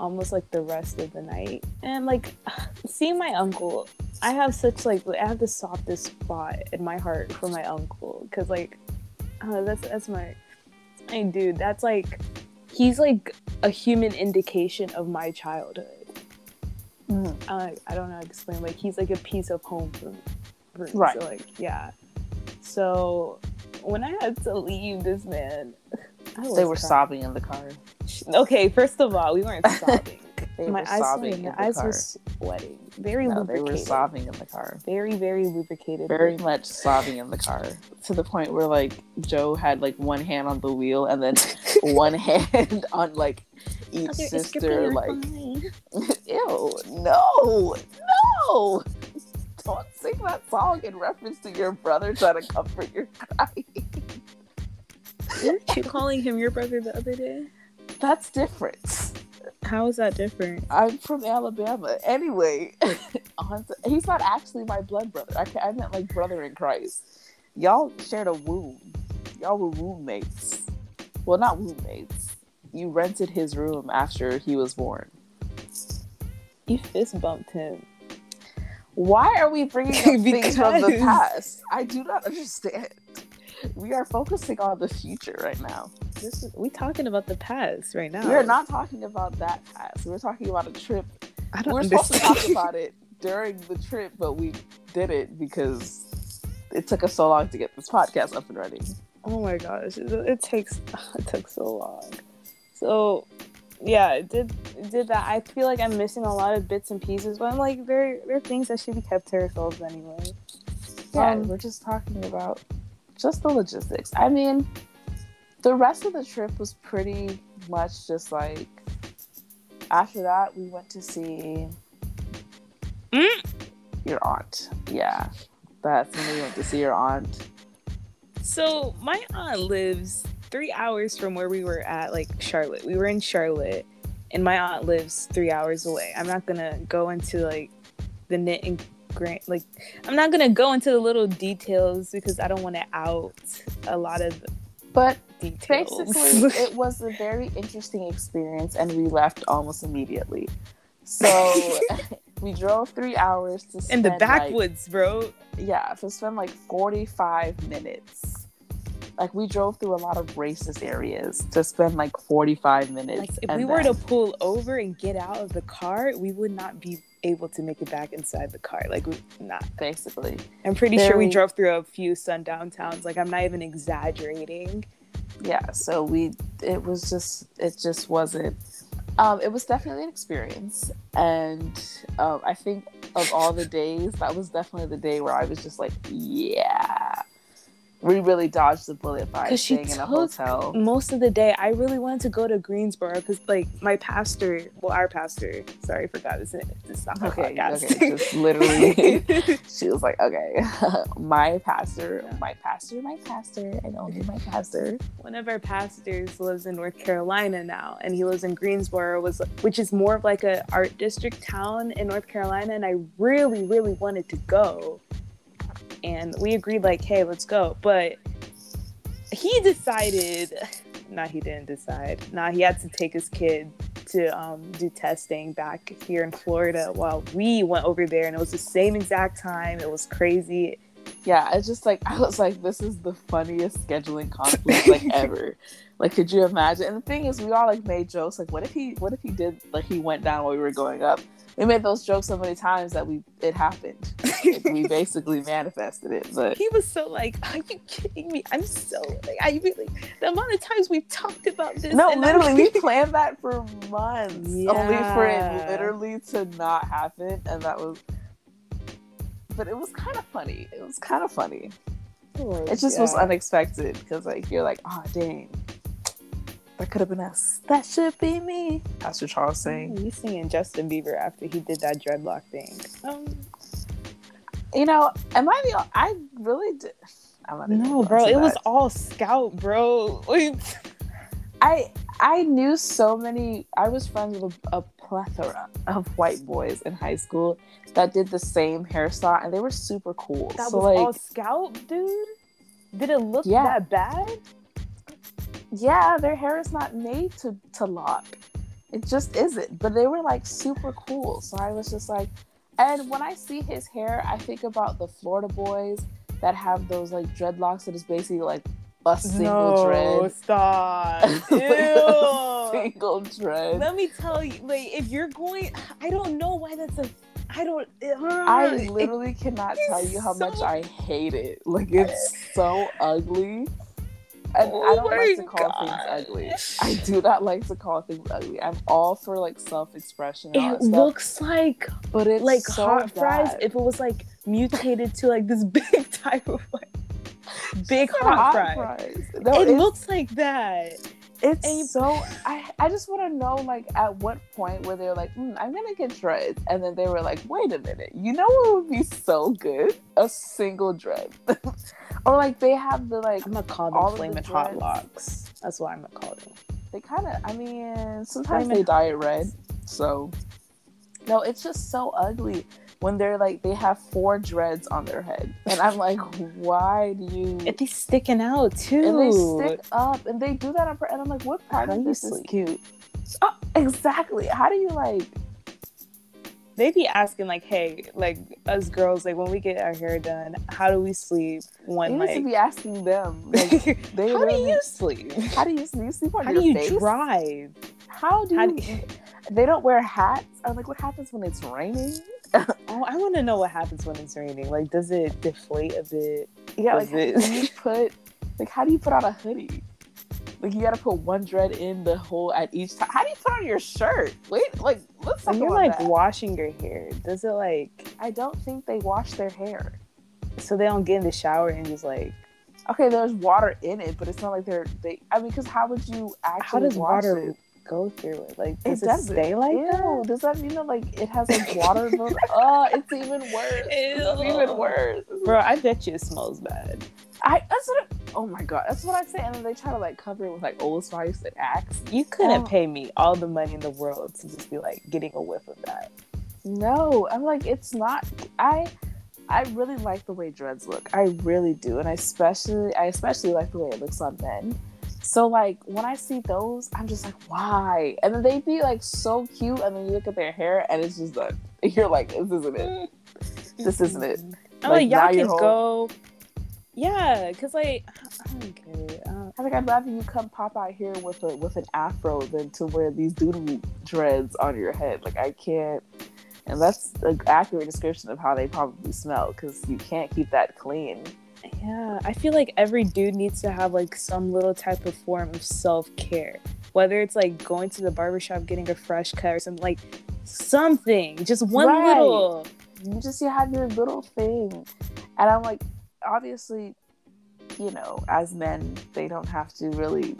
Speaker 1: almost like the rest of the night. And like *sighs* seeing my uncle, I have such like I have the softest spot in my heart for my uncle because like uh, that's that's my my dude. That's like he's like a human indication of my childhood. Mm. I, I don't know how to explain. Like he's like a piece of home for me. For.
Speaker 2: Right.
Speaker 1: So, like yeah. So when I had to leave this man, *laughs*
Speaker 2: they were crying. sobbing in the car.
Speaker 1: Okay, first of all, we weren't *laughs* sobbing. My eyes, sobbing my eyes car. were sweating. Very no, lubricated.
Speaker 2: They were sobbing in the car.
Speaker 1: Very, very lubricated.
Speaker 2: Very much sobbing in the car to the point where like Joe had like one hand on the wheel and then *laughs* one hand on like each okay, sister. Like, *laughs* ew, no, no. Don't sing that song in reference to your brother trying to comfort your crying.
Speaker 1: Weren't you calling him your brother the other day?
Speaker 2: That's different.
Speaker 1: How is that different?
Speaker 2: I'm from Alabama. Anyway, *laughs* he's not actually my blood brother. I, I meant like brother in Christ. Y'all shared a womb. Y'all were roommates. Well, not roommates. You rented his room after he was born.
Speaker 1: You fist bumped him.
Speaker 2: Why are we bringing up *laughs* things from the past? I do not *laughs* understand we are focusing on the future right now.
Speaker 1: This is, we talking about the past right now.
Speaker 2: We're not talking about that past. We're talking about a trip. I don't. We're supposed to talk *laughs* about it during the trip, but we did it because it took us so long to get this podcast up and running.
Speaker 1: Oh my gosh, it, it takes *laughs* it took so long. So yeah, it did it did that. I feel like I'm missing a lot of bits and pieces, but I'm like there there are things that should be kept to ourselves anyway.
Speaker 2: Yeah, um, we're just talking about just the logistics. I mean, the rest of the trip was pretty much just like after that we went to see
Speaker 1: Mm.
Speaker 2: Your aunt. Yeah. That's when we went to see your aunt.
Speaker 1: So my aunt lives three hours from where we were at, like Charlotte. We were in Charlotte, and my aunt lives three hours away. I'm not gonna go into like the knit and grant, like I'm not gonna go into the little details because I don't want to out a lot of
Speaker 2: But
Speaker 1: details.
Speaker 2: basically, it *laughs* was a very interesting experience, and we left almost immediately. So *laughs* *laughs* we drove three hours to
Speaker 1: in the
Speaker 2: like-
Speaker 1: backwoods, bro.
Speaker 2: yeah, to spend like 45 minutes. Like we drove through a lot of racist areas to spend like 45 minutes.
Speaker 1: Like if we were to pull over and get out of the car, we would not be able to make it back inside the car. Like we not.
Speaker 2: basically,
Speaker 1: I'm pretty sure we drove through a few sundown towns. Like I'm not even exaggerating.
Speaker 2: yeah. So we, it was just, it just wasn't. Um, it was definitely an experience, and um, I think of all the days, that was definitely the day where I was just like, yeah, we really dodged the bullet by staying in a hotel.
Speaker 1: Most of the day, I really wanted to go to Greensboro because, like, my pastor, well, our pastor, sorry, I forgot, it's, it's not
Speaker 2: Okay,
Speaker 1: podcast.
Speaker 2: okay, just literally. *laughs* *laughs* she was like, okay, *laughs* my pastor, my pastor, my pastor, and only my pastor.
Speaker 1: One of our pastors lives in North Carolina now, and he lives in Greensboro, was which is more of like a art district town in North Carolina. And I really, really wanted to go, and we agreed like, hey, let's go. But he decided, nah, he didn't decide. Nah, he had to take his kid to um, do testing back here in Florida while we went over there, and it was the same exact time. It was crazy.
Speaker 2: Yeah, it's just like I was like, this is the funniest scheduling conflict like *laughs* ever. Like, could you imagine? And the thing is, we all like made jokes. Like, what if he, what if he did like he went down while we were going up? We made those jokes so many times that we it happened. We *laughs* basically manifested it. But
Speaker 1: he was so like, "Are you kidding me? I'm so like, I really the amount of times we've talked about this."
Speaker 2: no,
Speaker 1: I'm-
Speaker 2: literally, we planned that for months, only for it literally to not happen, and that was. But it was kind of funny. It was kind of funny. It just was unexpected because, like, you're like, oh, dang, that could have been us. That should be me. Pastor Charles saying,
Speaker 1: You singing Justin Bieber after he did that dreadlock thing? Um,
Speaker 2: you know, am I the? I really did. I'm not
Speaker 1: no, bro,
Speaker 2: to
Speaker 1: it was all Scout, bro. Like,
Speaker 2: I I knew so many. I was friends with a, a plethora of white boys in high school that did the same hairstyle, and they were super cool.
Speaker 1: that
Speaker 2: so
Speaker 1: was
Speaker 2: like,
Speaker 1: all Scout, dude. Did it look
Speaker 2: Yeah.
Speaker 1: that bad?
Speaker 2: Yeah, their hair is not made to to lock. It just isn't. But they were like super cool. So I was just like, and when I see his hair, I think about the Florida boys that have those like dreadlocks that is basically like a single dread.
Speaker 1: stop. *laughs*
Speaker 2: Like single dread.
Speaker 1: Let me tell you, like, if you're going, I don't know why that's a. I don't.
Speaker 2: Uh, I
Speaker 1: it-
Speaker 2: literally cannot tell you how much I hate it. Like it's *laughs* so ugly. And I
Speaker 1: Oh
Speaker 2: don't like to call things ugly. I do not like to call things ugly. I'm all for like self-expression and all
Speaker 1: It looks like
Speaker 2: but it's
Speaker 1: like
Speaker 2: so
Speaker 1: hot fries
Speaker 2: bad.
Speaker 1: if it was like mutated to like this *laughs* big type of like big hot,
Speaker 2: hot
Speaker 1: fry.
Speaker 2: fries. No,
Speaker 1: it looks like that.
Speaker 2: it's
Speaker 1: and
Speaker 2: so I, I just want to know like at what point where they're like mm, i'm gonna get dreads and then they were like wait a minute you know what would be so good a single dread *laughs* or like they have the like
Speaker 1: I'm gonna call
Speaker 2: All
Speaker 1: them
Speaker 2: of the
Speaker 1: flaming hot locks. That's what I'm gonna call them.
Speaker 2: they kind of i mean sometimes
Speaker 1: Flamin'
Speaker 2: they dye it red so no it's just so ugly when they're like they have four dreads on their head and i'm like why do you
Speaker 1: And they sticking out too.
Speaker 2: and they stick up and they do that on and i'm like what part
Speaker 1: How
Speaker 2: of this is cute oh, exactly how do you like
Speaker 1: they be asking like, hey, like us girls, like when we get our hair done, how do we sleep?
Speaker 2: One
Speaker 1: you
Speaker 2: need to be asking them like *laughs* they
Speaker 1: how do you sleep?
Speaker 2: how do you, do you sleep on
Speaker 1: How
Speaker 2: your
Speaker 1: do you
Speaker 2: face
Speaker 1: drive?
Speaker 2: how do you
Speaker 1: How do
Speaker 2: they don't wear hats i'm like what happens when it's raining *laughs*
Speaker 1: Oh, I want to know what happens when it's raining. Like, does it deflate a bit?
Speaker 2: Yeah,
Speaker 1: Was
Speaker 2: like
Speaker 1: it-
Speaker 2: you put like how do you put on a hoodie? Like you gotta put one dread in the hole at each time. How do you put on your shirt? Wait, like let's talk
Speaker 1: When you're like
Speaker 2: that.
Speaker 1: washing your hair, does it like
Speaker 2: I don't think they wash their hair.
Speaker 1: so they don't get in the shower and just like
Speaker 2: Okay, there's water in it, but it's not like they're they. I mean, because how would you actually
Speaker 1: how does
Speaker 2: wash
Speaker 1: water
Speaker 2: it?
Speaker 1: go through it? Like, does it,
Speaker 2: doesn't.
Speaker 1: stay like
Speaker 2: Ew,
Speaker 1: that?
Speaker 2: Does that mean that like it has like water? *laughs* oh, it's even worse. It's even worse.
Speaker 1: Bro, I bet you it smells bad.
Speaker 2: I that's what. I, oh my god, that's what I say. And then they try to like cover it with like Old Spice and Axe.
Speaker 1: You couldn't
Speaker 2: Oh.
Speaker 1: pay me all the money in the world to just be like getting a whiff of that.
Speaker 2: No, I'm like it's not. I I really like the way dreads look. I really do, and I especially I especially like the way it looks on men. So like when I see those, I'm just like, why? And then they be like so cute, and then you look at their hair, and it's just like *laughs* you're like, this isn't it. *laughs* This isn't it.
Speaker 1: I'm
Speaker 2: Like,
Speaker 1: like, y'all can go. Yeah, cause like I don't get it. I don't-
Speaker 2: I think I'd rather you come pop out here with a with an afro than to wear these doodle dreads on your head. Like I can't, and that's an accurate description of how they probably smell because you can't keep that clean.
Speaker 1: Yeah, I feel like every dude needs to have like some little type of form of self care. Whether it's like going to the barbershop, getting a fresh cut, or something like something, just one
Speaker 2: Right.
Speaker 1: little.
Speaker 2: You just you have your little thing, and I'm like, obviously, you know, as men, they don't have to really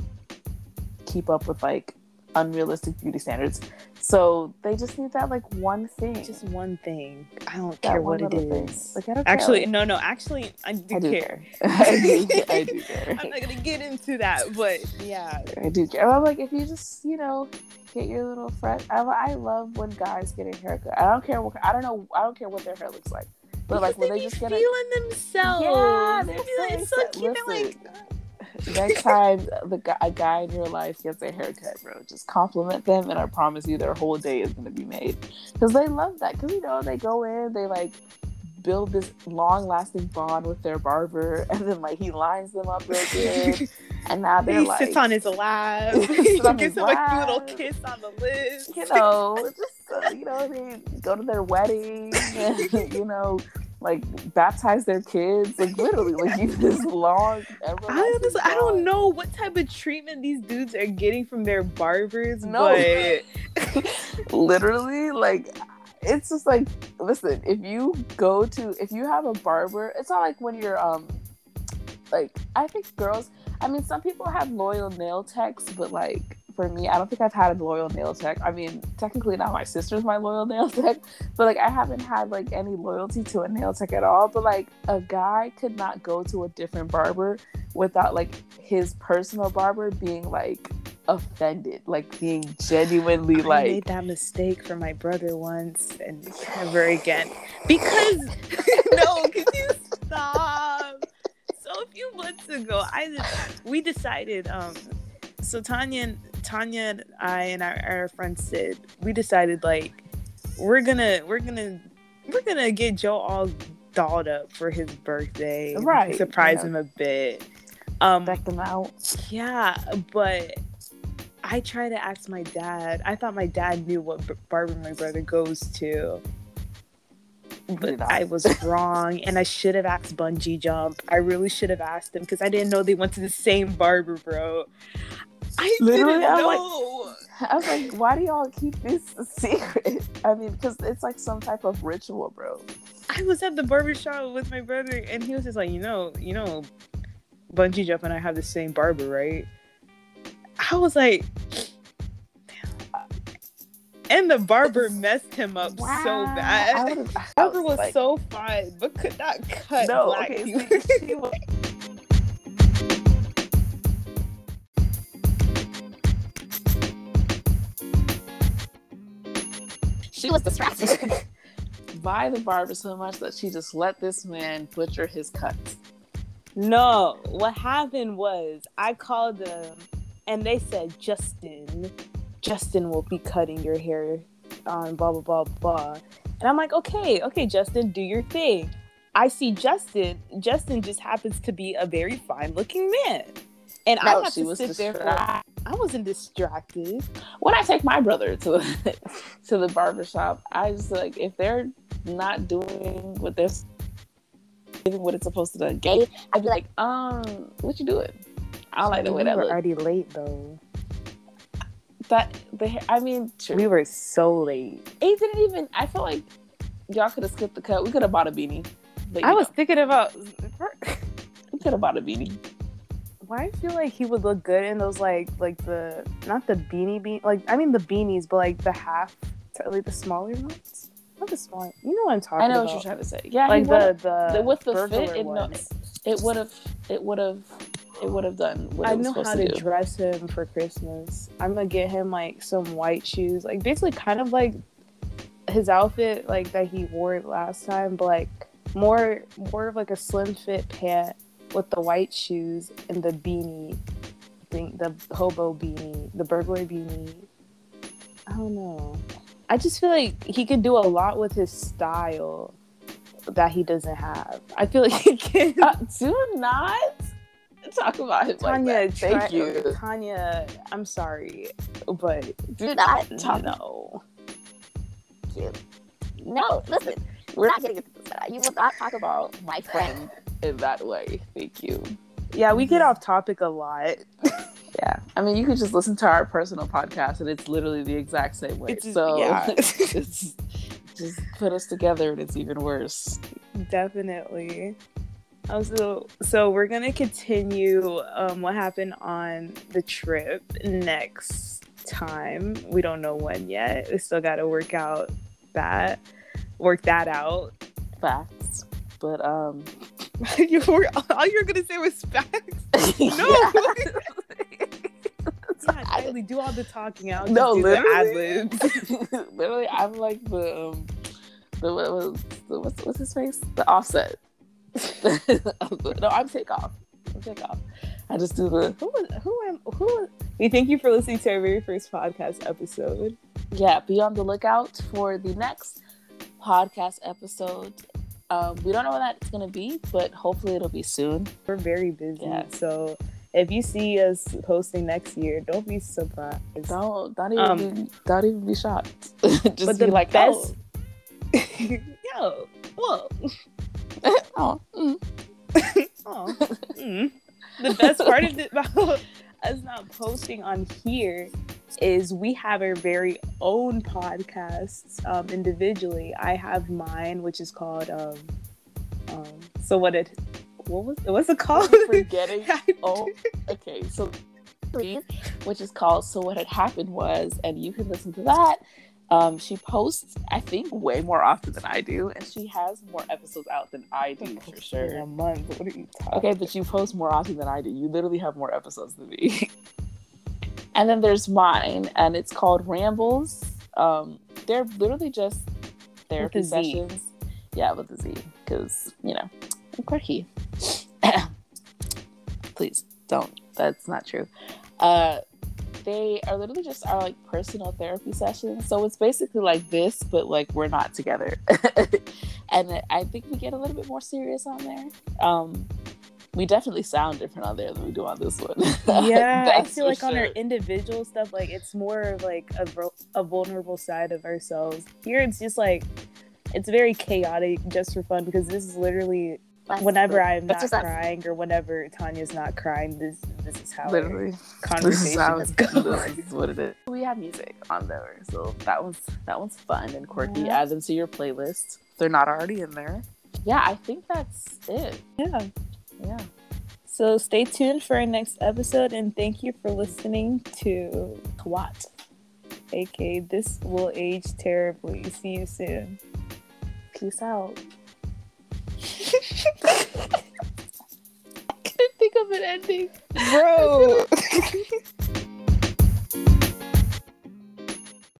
Speaker 2: keep up with like unrealistic beauty standards, so they just need that like one thing.
Speaker 1: Just one thing. I don't
Speaker 2: that
Speaker 1: care what it
Speaker 2: is. thing. Like I don't care.
Speaker 1: Actually, no, no. Actually, I do,
Speaker 2: I do
Speaker 1: care. *laughs*
Speaker 2: I do, I do *laughs* care.
Speaker 1: I'm not gonna get into that, but yeah,
Speaker 2: I do care. I'm like, if you just, you know, get your little fresh. I, I love when guys get a haircut. I don't care what. I don't know. I don't care what their hair looks like. But like when they
Speaker 1: be
Speaker 2: just get a
Speaker 1: feeling themselves.
Speaker 2: Yeah,
Speaker 1: They
Speaker 2: they're
Speaker 1: like,
Speaker 2: so
Speaker 1: it's so cute.
Speaker 2: Listen.
Speaker 1: like, *laughs*
Speaker 2: next time the guy, a guy in your life gets a haircut, bro, just compliment them, and I promise you, their whole day is gonna be made because they love that. Because you know they go in, they like build this long-lasting bond with their barber, *laughs* and then like he lines them up real *laughs* good, and now they're
Speaker 1: he
Speaker 2: like, *laughs*
Speaker 1: sits on his lap.
Speaker 2: Sits
Speaker 1: he gives
Speaker 2: his
Speaker 1: him a little kiss on the lips.
Speaker 2: you know, just uh, you know, they go to their wedding, and, you know, like baptize their kids, like literally, like you this long.
Speaker 1: I
Speaker 2: everlasting
Speaker 1: honestly, I don't know what type of treatment these dudes are getting from their barbers,
Speaker 2: No.
Speaker 1: but
Speaker 2: literally like it's just like listen if you go to if you have a barber it's not like when you're um like i think girls i mean some people have loyal nail techs but like for me i don't think i've had a loyal nail tech i mean technically now my sister's my loyal *laughs* nail tech but like i haven't had like any loyalty to a nail tech at all but like a guy could not go to a different barber without like his personal barber being like offended like being genuinely
Speaker 1: I
Speaker 2: like
Speaker 1: made that mistake for my brother once and never again. Because *laughs* no, could you stop? So a few months ago, I we decided. Um, so Tanya, and Tanya, and I and our, our friend Sid, we decided like we're gonna we're gonna we're gonna get Joe all dolled up for his birthday,
Speaker 2: Right,
Speaker 1: Surprise
Speaker 2: yeah.
Speaker 1: him a bit. Um,
Speaker 2: deck them out
Speaker 1: yeah, but I try to ask my dad. I thought my dad knew what barber my brother goes to. But. I was *laughs* wrong, and I should have asked Bungee Jump. I really should have asked him because I didn't know they went to the same barber, bro. I
Speaker 2: Literally,
Speaker 1: didn't
Speaker 2: I'm like-
Speaker 1: know.
Speaker 2: I was like, why do y'all keep this a secret? I mean, because it's like some type of ritual, bro.
Speaker 1: I was at the barber shop with my brother, and he was just like, you know, you know, Bungee Jump and I have the same barber, right? I was like. And the barber messed him up so bad.
Speaker 2: I
Speaker 1: Barber
Speaker 2: was
Speaker 1: was
Speaker 2: like,
Speaker 1: so fine, but could not cut
Speaker 2: no,
Speaker 1: black
Speaker 2: okay, she was- *laughs*
Speaker 3: She was distracted. *laughs*
Speaker 2: by the barber so much that she just let this man butcher his cuts.
Speaker 1: No, what happened was I called them and they said, Justin, Justin will be cutting your hair on blah, blah, blah, blah. And I'm like, okay, okay, Justin, do your thing. I see Justin. Justin just happens to be a very fine looking man. And I
Speaker 2: No,
Speaker 1: have
Speaker 2: she
Speaker 1: to
Speaker 2: was
Speaker 1: sit there for. I wasn't distracted.
Speaker 2: When I take my brother to *laughs* to the barber shop, I just like if they're not doing what they're doing what it's supposed to do, gay, I'd be like, um, what you doing? I don't like the way
Speaker 1: we
Speaker 2: that
Speaker 1: were already late though.
Speaker 2: That the I mean, true.
Speaker 1: We were so late.
Speaker 2: it didn't even. I felt like y'all could have skipped the cut. We could have bought a beanie. But,
Speaker 1: I was thinking about.
Speaker 2: we could have bought a beanie.
Speaker 1: Why I feel like he would look good in those like like the not the beanie bean like I mean the beanies, but like the half like the smaller ones. Not the small. You know what I'm talking
Speaker 2: I know
Speaker 1: about.
Speaker 2: what you're trying to say. Yeah,
Speaker 1: like the the,
Speaker 2: the- with the fit, it, no, it would have, it would have, it would have done what
Speaker 1: I know
Speaker 2: supposed
Speaker 1: how
Speaker 2: to
Speaker 1: to
Speaker 2: do.
Speaker 1: dress him for Christmas. I'm gonna get him like some white shoes, like basically kind of like his outfit like that he wore last time, but like more more of like a slim fit pant with the white shoes and the beanie thing, the hobo beanie, the burglar beanie. I don't know. I just feel like he could do a lot with his style that he doesn't have. I feel like he can.
Speaker 2: Uh, do not talk about him
Speaker 1: Tanya,
Speaker 2: like that. Thank
Speaker 1: try-
Speaker 2: you.
Speaker 1: Tanya. I'm sorry, but
Speaker 3: Do not talk.
Speaker 1: no.
Speaker 3: No, listen. We're not getting into this. You will not talk about my friend.
Speaker 2: In that way. Thank you.
Speaker 1: Yeah, we get off topic a lot. *laughs*
Speaker 2: Yeah, I mean, you could just listen to our personal podcast, and it's literally the exact same way.
Speaker 1: It's-
Speaker 2: so
Speaker 1: yeah. *laughs*
Speaker 2: it's just put us together, and it's even worse.
Speaker 1: Definitely. Also, so we're gonna continue um, what happened on the trip next time. We don't know when yet. We still got to work out that, work that out.
Speaker 2: Facts, but um, *laughs*
Speaker 1: you were, all you're gonna say was facts. *laughs* No. *laughs* Yeah, Kylie, do all the talking out.
Speaker 2: no, literally, literally, I'm like the um, the, what was the what's, what's his face? The offset. no, I'm takeoff. I'm takeoff. I just do the
Speaker 1: Who was who am who? We thank you for listening to our very first podcast episode.
Speaker 2: yeah. Be on the lookout for the next podcast episode. Um, we don't know when that's gonna be, but hopefully it'll be soon.
Speaker 1: We're very busy,
Speaker 2: Yeah.
Speaker 1: so if you see us posting next year, don't be surprised.
Speaker 2: Don't don't even
Speaker 1: Um,
Speaker 2: be, don't even be shocked. *laughs* just
Speaker 1: but
Speaker 2: be
Speaker 1: the
Speaker 2: like
Speaker 1: best, *laughs* yo, whoa,
Speaker 2: oh, *laughs* oh, mm.
Speaker 1: oh, mm. the best part of it about us not posting on here is we have our very own podcasts um, individually. I have mine, which is called um, um, so what it what was what's it called?
Speaker 2: forgetting. *laughs* Oh, okay. So, please, which is called "So What Had Happened Was," and you can listen to that. Um, she posts, I think, way more often than I do, and she has more episodes out than I do for sure.
Speaker 1: a month. What are you talking?
Speaker 2: Okay, but you post more often than I do. You literally have more episodes than me. *laughs* and then there's mine, and it's called Rambles. Um, they're literally just therapy
Speaker 1: a Z.
Speaker 2: sessions. Yeah, with the Z, because you know, I'm quirky. *coughs* Please don't. That's not true. Uh, they are literally just our like personal therapy sessions. So it's basically like this, but like we're not together. *laughs* and I think we get a little bit more serious on there. Um, we definitely sound different on there than we do on this one. *laughs*
Speaker 1: yeah, I feel like on our individual stuff, like it's more of like a, a vulnerable side of ourselves. Here, it's just like it's very chaotic, just for fun, because this is literally
Speaker 3: That's
Speaker 1: whenever
Speaker 3: good.
Speaker 1: I'm
Speaker 3: That's
Speaker 1: not
Speaker 3: just us.
Speaker 1: crying or whenever Tanya's not crying. This this is how
Speaker 2: literally
Speaker 1: our
Speaker 2: this is
Speaker 1: conversation
Speaker 2: how *laughs*
Speaker 1: is
Speaker 2: this is what it is. We have music on there, so that was that one's fun and quirky.
Speaker 1: Yeah.
Speaker 2: Add them to your playlist. If they're not already in there. Yeah, I think that's it.
Speaker 1: Yeah.
Speaker 2: Yeah.
Speaker 1: So stay tuned for our next episode, and thank you for listening to
Speaker 2: What?
Speaker 1: AK. This will age terribly. See you soon.
Speaker 2: Peace out. I *laughs* couldn't think of an ending.
Speaker 1: Bro. *laughs*